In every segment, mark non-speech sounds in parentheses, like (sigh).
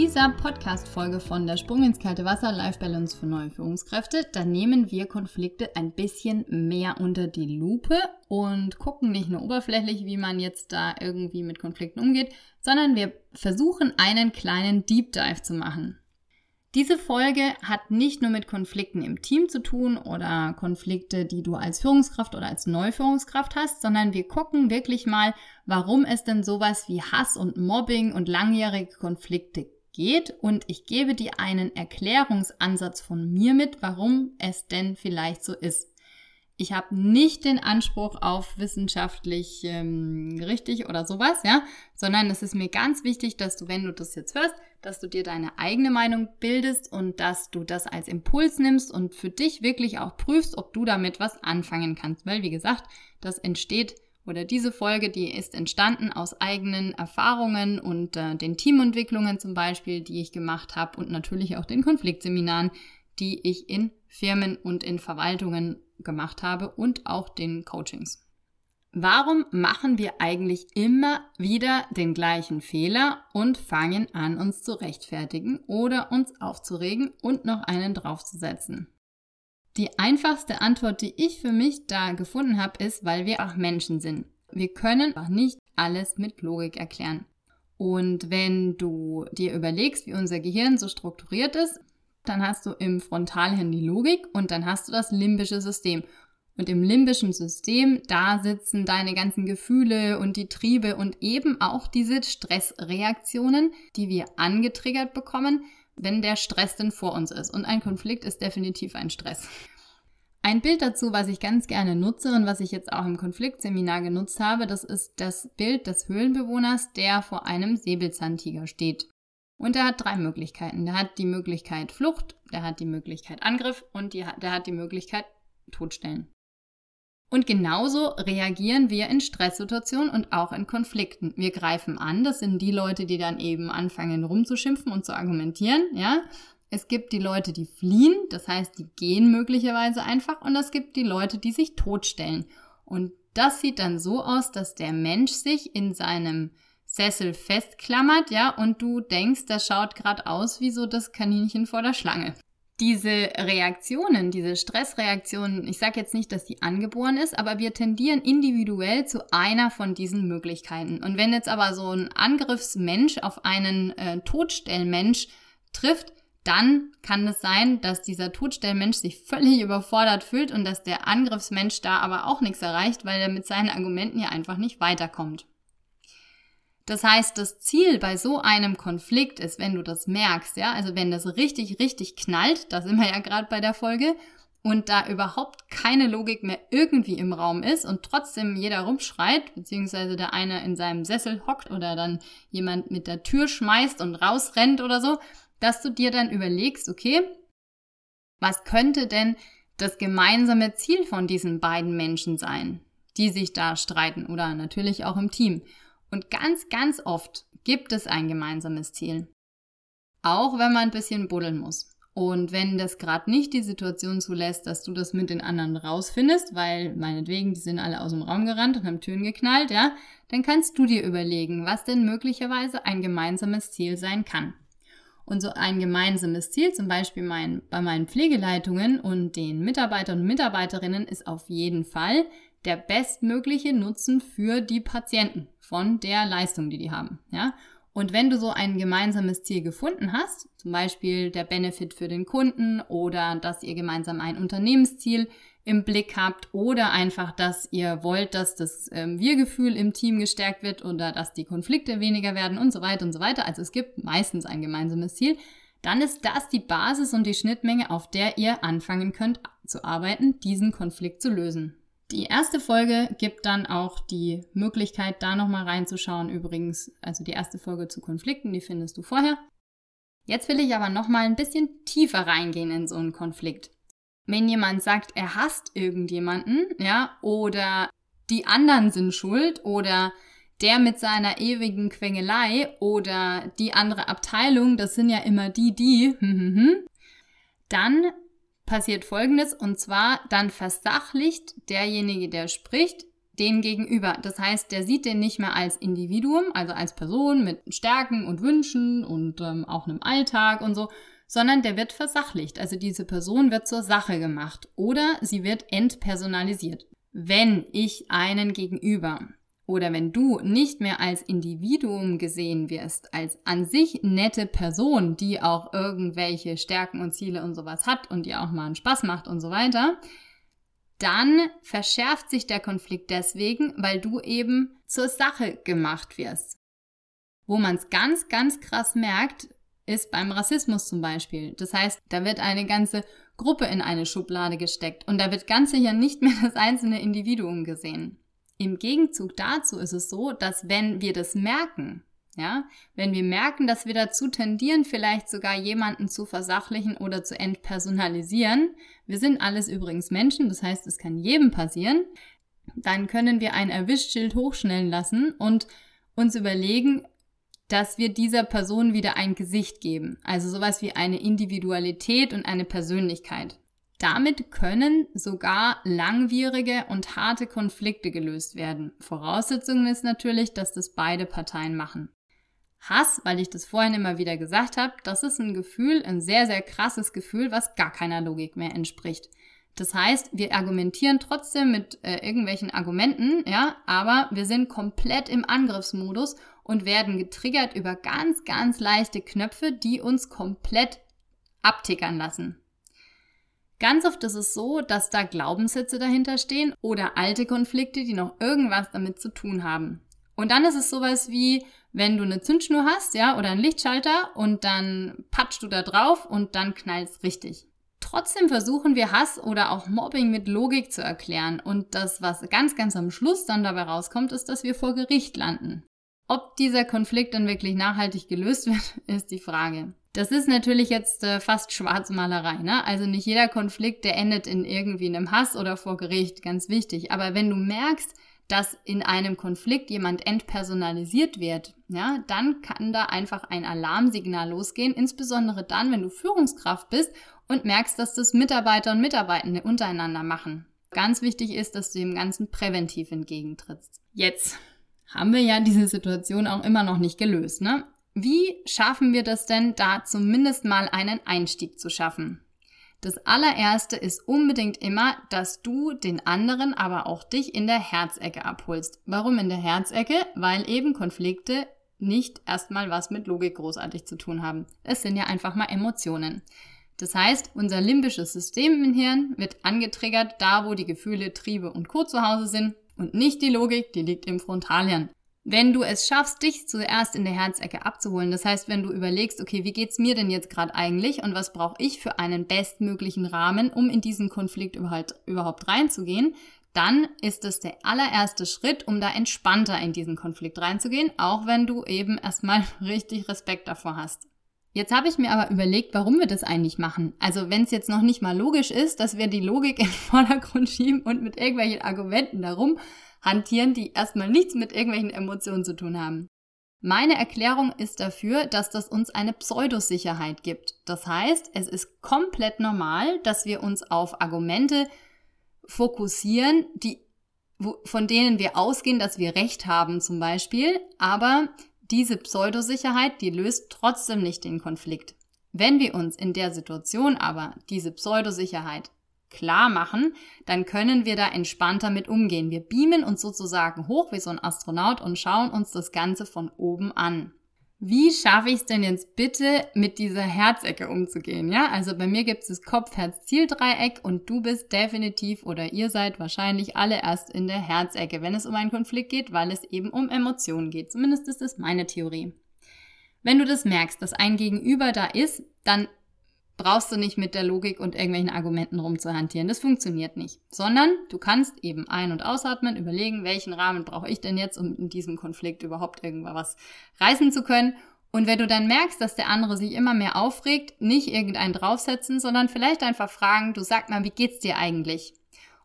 dieser Podcast-Folge von der Sprung ins kalte Wasser Life Balance für neue Führungskräfte, da nehmen wir Konflikte ein bisschen mehr unter die Lupe und gucken nicht nur oberflächlich, wie man jetzt da irgendwie mit Konflikten umgeht, sondern wir versuchen einen kleinen Deep Dive zu machen. Diese Folge hat nicht nur mit Konflikten im Team zu tun oder Konflikte, die du als Führungskraft oder als Neuführungskraft hast, sondern wir gucken wirklich mal, warum es denn sowas wie Hass und Mobbing und langjährige Konflikte geht und ich gebe dir einen Erklärungsansatz von mir mit, warum es denn vielleicht so ist. Ich habe nicht den Anspruch auf wissenschaftlich ähm, richtig oder sowas, ja, sondern es ist mir ganz wichtig, dass du, wenn du das jetzt hörst, dass du dir deine eigene Meinung bildest und dass du das als Impuls nimmst und für dich wirklich auch prüfst, ob du damit was anfangen kannst. Weil, wie gesagt, das entsteht oder diese Folge, die ist entstanden aus eigenen Erfahrungen und äh, den Teamentwicklungen zum Beispiel, die ich gemacht habe und natürlich auch den Konfliktseminaren, die ich in Firmen und in Verwaltungen gemacht habe und auch den Coachings. Warum machen wir eigentlich immer wieder den gleichen Fehler und fangen an, uns zu rechtfertigen oder uns aufzuregen und noch einen draufzusetzen? Die einfachste Antwort, die ich für mich da gefunden habe, ist, weil wir auch Menschen sind. Wir können auch nicht alles mit Logik erklären. Und wenn du dir überlegst, wie unser Gehirn so strukturiert ist, dann hast du im Frontalhirn die Logik und dann hast du das limbische System. Und im limbischen System, da sitzen deine ganzen Gefühle und die Triebe und eben auch diese Stressreaktionen, die wir angetriggert bekommen, wenn der Stress denn vor uns ist. Und ein Konflikt ist definitiv ein Stress. Ein Bild dazu, was ich ganz gerne nutze und was ich jetzt auch im Konfliktseminar genutzt habe, das ist das Bild des Höhlenbewohners, der vor einem Säbelzahntiger steht. Und er hat drei Möglichkeiten. Der hat die Möglichkeit Flucht, der hat die Möglichkeit Angriff und die, der hat die Möglichkeit Todstellen. Und genauso reagieren wir in Stresssituationen und auch in Konflikten. Wir greifen an, das sind die Leute, die dann eben anfangen rumzuschimpfen und zu argumentieren, ja. Es gibt die Leute, die fliehen, das heißt, die gehen möglicherweise einfach und es gibt die Leute, die sich totstellen. Und das sieht dann so aus, dass der Mensch sich in seinem Sessel festklammert, ja, und du denkst, das schaut gerade aus wie so das Kaninchen vor der Schlange. Diese Reaktionen, diese Stressreaktionen, ich sage jetzt nicht, dass die angeboren ist, aber wir tendieren individuell zu einer von diesen Möglichkeiten. Und wenn jetzt aber so ein Angriffsmensch auf einen äh, Todstellmensch trifft, dann kann es sein, dass dieser Todstellmensch sich völlig überfordert fühlt und dass der Angriffsmensch da aber auch nichts erreicht, weil er mit seinen Argumenten hier einfach nicht weiterkommt. Das heißt, das Ziel bei so einem Konflikt ist, wenn du das merkst, ja, also wenn das richtig, richtig knallt, da sind wir ja gerade bei der Folge, und da überhaupt keine Logik mehr irgendwie im Raum ist und trotzdem jeder rumschreit, beziehungsweise der eine in seinem Sessel hockt oder dann jemand mit der Tür schmeißt und rausrennt oder so, dass du dir dann überlegst, okay, was könnte denn das gemeinsame Ziel von diesen beiden Menschen sein, die sich da streiten oder natürlich auch im Team. Und ganz, ganz oft gibt es ein gemeinsames Ziel. Auch wenn man ein bisschen buddeln muss. Und wenn das gerade nicht die Situation zulässt, dass du das mit den anderen rausfindest, weil meinetwegen, die sind alle aus dem Raum gerannt und haben Türen geknallt, ja, dann kannst du dir überlegen, was denn möglicherweise ein gemeinsames Ziel sein kann. Und so ein gemeinsames Ziel, zum Beispiel mein, bei meinen Pflegeleitungen und den Mitarbeitern und Mitarbeiterinnen, ist auf jeden Fall der bestmögliche Nutzen für die Patienten von der Leistung, die die haben. Ja? Und wenn du so ein gemeinsames Ziel gefunden hast, zum Beispiel der Benefit für den Kunden oder dass ihr gemeinsam ein Unternehmensziel im Blick habt oder einfach, dass ihr wollt, dass das ähm, Wir-Gefühl im Team gestärkt wird oder dass die Konflikte weniger werden und so weiter und so weiter. Also es gibt meistens ein gemeinsames Ziel. Dann ist das die Basis und die Schnittmenge, auf der ihr anfangen könnt zu arbeiten, diesen Konflikt zu lösen. Die erste Folge gibt dann auch die Möglichkeit, da nochmal reinzuschauen. Übrigens, also die erste Folge zu Konflikten, die findest du vorher. Jetzt will ich aber nochmal ein bisschen tiefer reingehen in so einen Konflikt. Wenn jemand sagt, er hasst irgendjemanden, ja, oder die anderen sind schuld oder der mit seiner ewigen Quengelei oder die andere Abteilung, das sind ja immer die, die, hm, hm, hm, dann passiert Folgendes, und zwar dann versachlicht derjenige, der spricht, den Gegenüber. Das heißt, der sieht den nicht mehr als Individuum, also als Person mit Stärken und Wünschen und ähm, auch einem Alltag und so, sondern der wird versachlicht. Also diese Person wird zur Sache gemacht oder sie wird entpersonalisiert. Wenn ich einen Gegenüber oder wenn du nicht mehr als Individuum gesehen wirst, als an sich nette Person, die auch irgendwelche Stärken und Ziele und sowas hat und die auch mal einen Spaß macht und so weiter, dann verschärft sich der Konflikt deswegen, weil du eben zur Sache gemacht wirst. Wo man es ganz, ganz krass merkt, ist beim Rassismus zum Beispiel. Das heißt, da wird eine ganze Gruppe in eine Schublade gesteckt und da wird ganz sicher nicht mehr das einzelne Individuum gesehen. Im Gegenzug dazu ist es so, dass wenn wir das merken, ja, wenn wir merken, dass wir dazu tendieren, vielleicht sogar jemanden zu versachlichen oder zu entpersonalisieren, wir sind alles übrigens Menschen, das heißt, es kann jedem passieren, dann können wir ein Erwischschild hochschnellen lassen und uns überlegen, dass wir dieser Person wieder ein Gesicht geben. Also sowas wie eine Individualität und eine Persönlichkeit. Damit können sogar langwierige und harte Konflikte gelöst werden. Voraussetzung ist natürlich, dass das beide Parteien machen. Hass, weil ich das vorhin immer wieder gesagt habe, das ist ein Gefühl, ein sehr, sehr krasses Gefühl, was gar keiner Logik mehr entspricht. Das heißt, wir argumentieren trotzdem mit äh, irgendwelchen Argumenten, ja, aber wir sind komplett im Angriffsmodus und werden getriggert über ganz, ganz leichte Knöpfe, die uns komplett abtickern lassen. Ganz oft ist es so, dass da Glaubenssätze dahinter stehen oder alte Konflikte, die noch irgendwas damit zu tun haben. Und dann ist es sowas wie, wenn du eine Zündschnur hast, ja, oder einen Lichtschalter und dann patschst du da drauf und dann knallt's richtig. Trotzdem versuchen wir Hass oder auch Mobbing mit Logik zu erklären und das, was ganz, ganz am Schluss dann dabei rauskommt, ist, dass wir vor Gericht landen. Ob dieser Konflikt dann wirklich nachhaltig gelöst (laughs) wird, ist die Frage. Das ist natürlich jetzt äh, fast Schwarzmalerei, ne? Also nicht jeder Konflikt, der endet in irgendwie einem Hass oder vor Gericht, ganz wichtig. Aber wenn du merkst, dass in einem Konflikt jemand entpersonalisiert wird, ja, dann kann da einfach ein Alarmsignal losgehen, insbesondere dann, wenn du Führungskraft bist und merkst, dass das Mitarbeiter und Mitarbeitende untereinander machen. Ganz wichtig ist, dass du dem Ganzen präventiv entgegentrittst. Jetzt haben wir ja diese Situation auch immer noch nicht gelöst. Ne? Wie schaffen wir das denn, da zumindest mal einen Einstieg zu schaffen? Das allererste ist unbedingt immer, dass du den anderen, aber auch dich in der Herzecke abholst. Warum in der Herzecke? Weil eben Konflikte nicht erstmal was mit Logik großartig zu tun haben. Es sind ja einfach mal Emotionen. Das heißt, unser limbisches System im Hirn wird angetriggert, da wo die Gefühle, Triebe und Co. zu Hause sind und nicht die Logik, die liegt im Frontalhirn. Wenn du es schaffst, dich zuerst in der Herzecke abzuholen, das heißt, wenn du überlegst, okay, wie geht's mir denn jetzt gerade eigentlich und was brauche ich für einen bestmöglichen Rahmen, um in diesen Konflikt überhaupt, überhaupt reinzugehen, dann ist es der allererste Schritt, um da entspannter in diesen Konflikt reinzugehen, auch wenn du eben erstmal (laughs) richtig Respekt davor hast. Jetzt habe ich mir aber überlegt, warum wir das eigentlich machen. Also wenn es jetzt noch nicht mal logisch ist, dass wir die Logik in den (laughs) Vordergrund schieben und mit irgendwelchen Argumenten darum hantieren, die erstmal nichts mit irgendwelchen Emotionen zu tun haben. Meine Erklärung ist dafür, dass das uns eine Pseudosicherheit gibt. Das heißt, es ist komplett normal, dass wir uns auf Argumente fokussieren, die, von denen wir ausgehen, dass wir Recht haben zum Beispiel, aber diese Pseudosicherheit, die löst trotzdem nicht den Konflikt. Wenn wir uns in der Situation aber diese Pseudosicherheit klar machen, dann können wir da entspannter mit umgehen. Wir beamen uns sozusagen hoch wie so ein Astronaut und schauen uns das Ganze von oben an. Wie schaffe ich es denn jetzt bitte, mit dieser Herzecke umzugehen? Ja, also bei mir gibt es das Kopf-Herz-Ziel-Dreieck und du bist definitiv oder ihr seid wahrscheinlich alle erst in der Herzecke, wenn es um einen Konflikt geht, weil es eben um Emotionen geht. Zumindest ist das meine Theorie. Wenn du das merkst, dass ein Gegenüber da ist, dann brauchst du nicht mit der Logik und irgendwelchen Argumenten rumzuhantieren. Das funktioniert nicht. Sondern du kannst eben ein- und ausatmen, überlegen, welchen Rahmen brauche ich denn jetzt, um in diesem Konflikt überhaupt irgendwas reißen zu können. Und wenn du dann merkst, dass der andere sich immer mehr aufregt, nicht irgendeinen draufsetzen, sondern vielleicht einfach fragen, du sag mal, wie geht's dir eigentlich?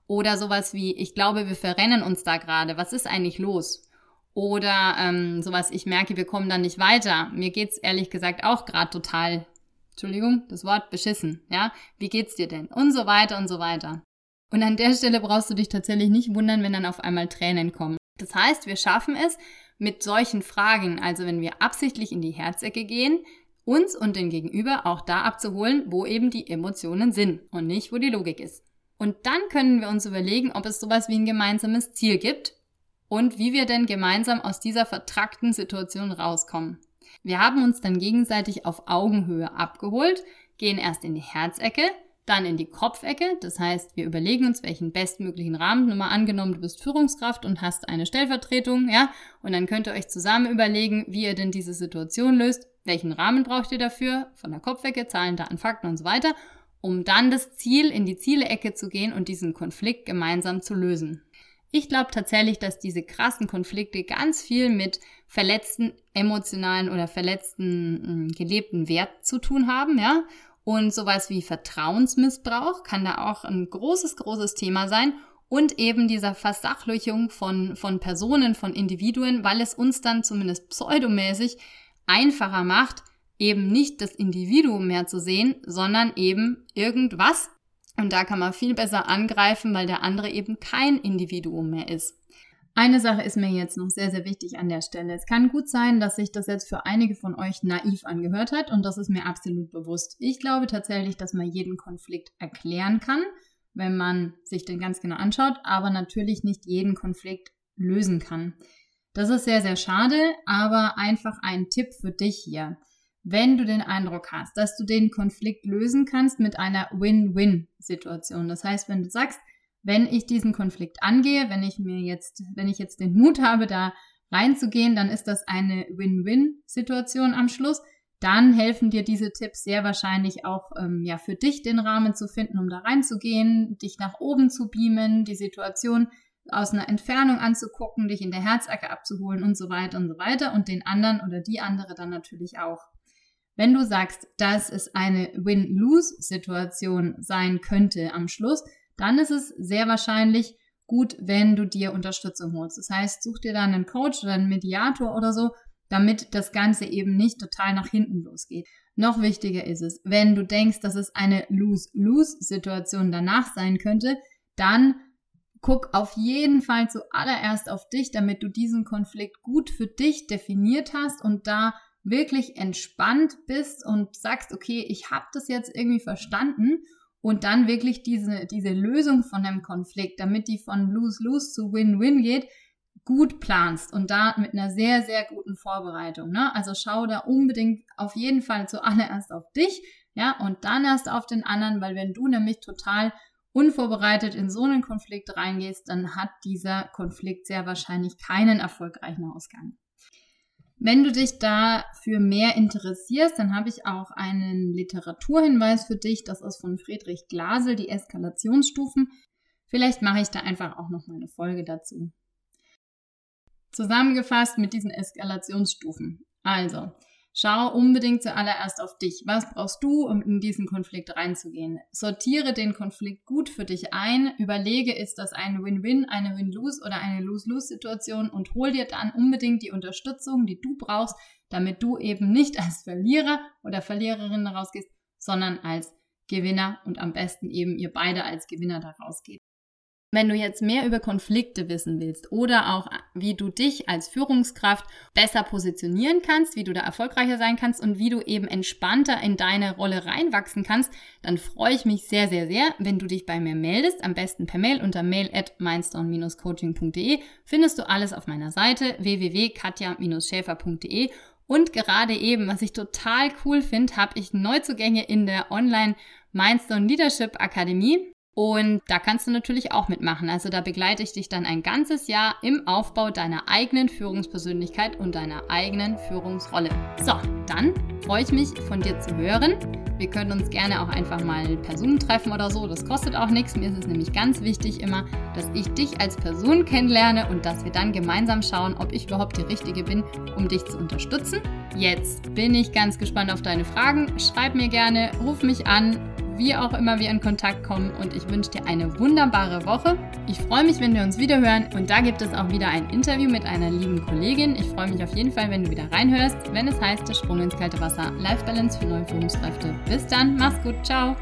Oder sowas wie, ich glaube, wir verrennen uns da gerade. Was ist eigentlich los? Oder ähm, sowas, ich merke, wir kommen da nicht weiter. Mir geht's ehrlich gesagt auch gerade total Entschuldigung, das Wort beschissen, ja? Wie geht's dir denn? Und so weiter und so weiter. Und an der Stelle brauchst du dich tatsächlich nicht wundern, wenn dann auf einmal Tränen kommen. Das heißt, wir schaffen es mit solchen Fragen, also wenn wir absichtlich in die Herzecke gehen, uns und den Gegenüber auch da abzuholen, wo eben die Emotionen sind und nicht, wo die Logik ist. Und dann können wir uns überlegen, ob es sowas wie ein gemeinsames Ziel gibt und wie wir denn gemeinsam aus dieser vertrackten Situation rauskommen. Wir haben uns dann gegenseitig auf Augenhöhe abgeholt, gehen erst in die Herzecke, dann in die Kopfecke. Das heißt, wir überlegen uns, welchen bestmöglichen Rahmen. Nur mal angenommen, du bist Führungskraft und hast eine Stellvertretung, ja, und dann könnt ihr euch zusammen überlegen, wie ihr denn diese Situation löst. Welchen Rahmen braucht ihr dafür? Von der Kopfecke, Zahlen, Daten, Fakten und so weiter, um dann das Ziel in die Zielecke zu gehen und diesen Konflikt gemeinsam zu lösen. Ich glaube tatsächlich, dass diese krassen Konflikte ganz viel mit verletzten emotionalen oder verletzten hm, gelebten Wert zu tun haben, ja. Und sowas wie Vertrauensmissbrauch kann da auch ein großes, großes Thema sein. Und eben dieser Versachlichung von, von Personen, von Individuen, weil es uns dann zumindest pseudomäßig einfacher macht, eben nicht das Individuum mehr zu sehen, sondern eben irgendwas. Und da kann man viel besser angreifen, weil der andere eben kein Individuum mehr ist. Eine Sache ist mir jetzt noch sehr, sehr wichtig an der Stelle. Es kann gut sein, dass sich das jetzt für einige von euch naiv angehört hat und das ist mir absolut bewusst. Ich glaube tatsächlich, dass man jeden Konflikt erklären kann, wenn man sich den ganz genau anschaut, aber natürlich nicht jeden Konflikt lösen kann. Das ist sehr, sehr schade, aber einfach ein Tipp für dich hier. Wenn du den Eindruck hast, dass du den Konflikt lösen kannst mit einer Win-Win-Situation. Das heißt, wenn du sagst, wenn ich diesen Konflikt angehe, wenn ich mir jetzt, wenn ich jetzt den Mut habe, da reinzugehen, dann ist das eine Win-Win-Situation am Schluss. Dann helfen dir diese Tipps sehr wahrscheinlich auch ähm, ja für dich den Rahmen zu finden, um da reinzugehen, dich nach oben zu beamen, die Situation aus einer Entfernung anzugucken, dich in der Herzecke abzuholen und so weiter und so weiter und den anderen oder die andere dann natürlich auch. Wenn du sagst, dass es eine Win-Lose-Situation sein könnte am Schluss, dann ist es sehr wahrscheinlich gut, wenn du dir Unterstützung holst. Das heißt, such dir dann einen Coach oder einen Mediator oder so, damit das Ganze eben nicht total nach hinten losgeht. Noch wichtiger ist es, wenn du denkst, dass es eine Lose-Lose-Situation danach sein könnte, dann guck auf jeden Fall zuallererst auf dich, damit du diesen Konflikt gut für dich definiert hast und da wirklich entspannt bist und sagst, okay, ich habe das jetzt irgendwie verstanden und dann wirklich diese, diese Lösung von dem Konflikt, damit die von Lose-Lose zu Win-Win geht, gut planst und da mit einer sehr, sehr guten Vorbereitung. Ne? Also schau da unbedingt auf jeden Fall zuallererst auf dich, ja, und dann erst auf den anderen, weil wenn du nämlich total unvorbereitet in so einen Konflikt reingehst, dann hat dieser Konflikt sehr wahrscheinlich keinen erfolgreichen Ausgang. Wenn du dich dafür mehr interessierst, dann habe ich auch einen Literaturhinweis für dich. Das ist von Friedrich Glasel, die Eskalationsstufen. Vielleicht mache ich da einfach auch noch mal eine Folge dazu. Zusammengefasst mit diesen Eskalationsstufen. Also, Schau unbedingt zuallererst auf dich. Was brauchst du, um in diesen Konflikt reinzugehen? Sortiere den Konflikt gut für dich ein. Überlege, ist das eine Win-Win, eine Win-Lose oder eine Lose-Lose-Situation und hol dir dann unbedingt die Unterstützung, die du brauchst, damit du eben nicht als Verlierer oder Verliererin daraus gehst, sondern als Gewinner und am besten eben ihr beide als Gewinner daraus geht. Wenn du jetzt mehr über Konflikte wissen willst oder auch wie du dich als Führungskraft besser positionieren kannst, wie du da erfolgreicher sein kannst und wie du eben entspannter in deine Rolle reinwachsen kannst, dann freue ich mich sehr, sehr, sehr, wenn du dich bei mir meldest. Am besten per Mail unter mail at mindstone-coaching.de findest du alles auf meiner Seite www.katja-schäfer.de und gerade eben, was ich total cool finde, habe ich Neuzugänge in der Online Mindstone Leadership Akademie. Und da kannst du natürlich auch mitmachen. Also da begleite ich dich dann ein ganzes Jahr im Aufbau deiner eigenen Führungspersönlichkeit und deiner eigenen Führungsrolle. So, dann freue ich mich von dir zu hören. Wir können uns gerne auch einfach mal per Zoom treffen oder so. Das kostet auch nichts. Mir ist es nämlich ganz wichtig immer, dass ich dich als Person kennenlerne und dass wir dann gemeinsam schauen, ob ich überhaupt die Richtige bin, um dich zu unterstützen. Jetzt bin ich ganz gespannt auf deine Fragen. Schreib mir gerne, ruf mich an wie auch immer wir in Kontakt kommen und ich wünsche dir eine wunderbare Woche. Ich freue mich, wenn wir uns wieder hören und da gibt es auch wieder ein Interview mit einer lieben Kollegin. Ich freue mich auf jeden Fall, wenn du wieder reinhörst, wenn es heißt, der Sprung ins kalte Wasser, Life Balance für neue Führungskräfte. Bis dann, mach's gut, ciao!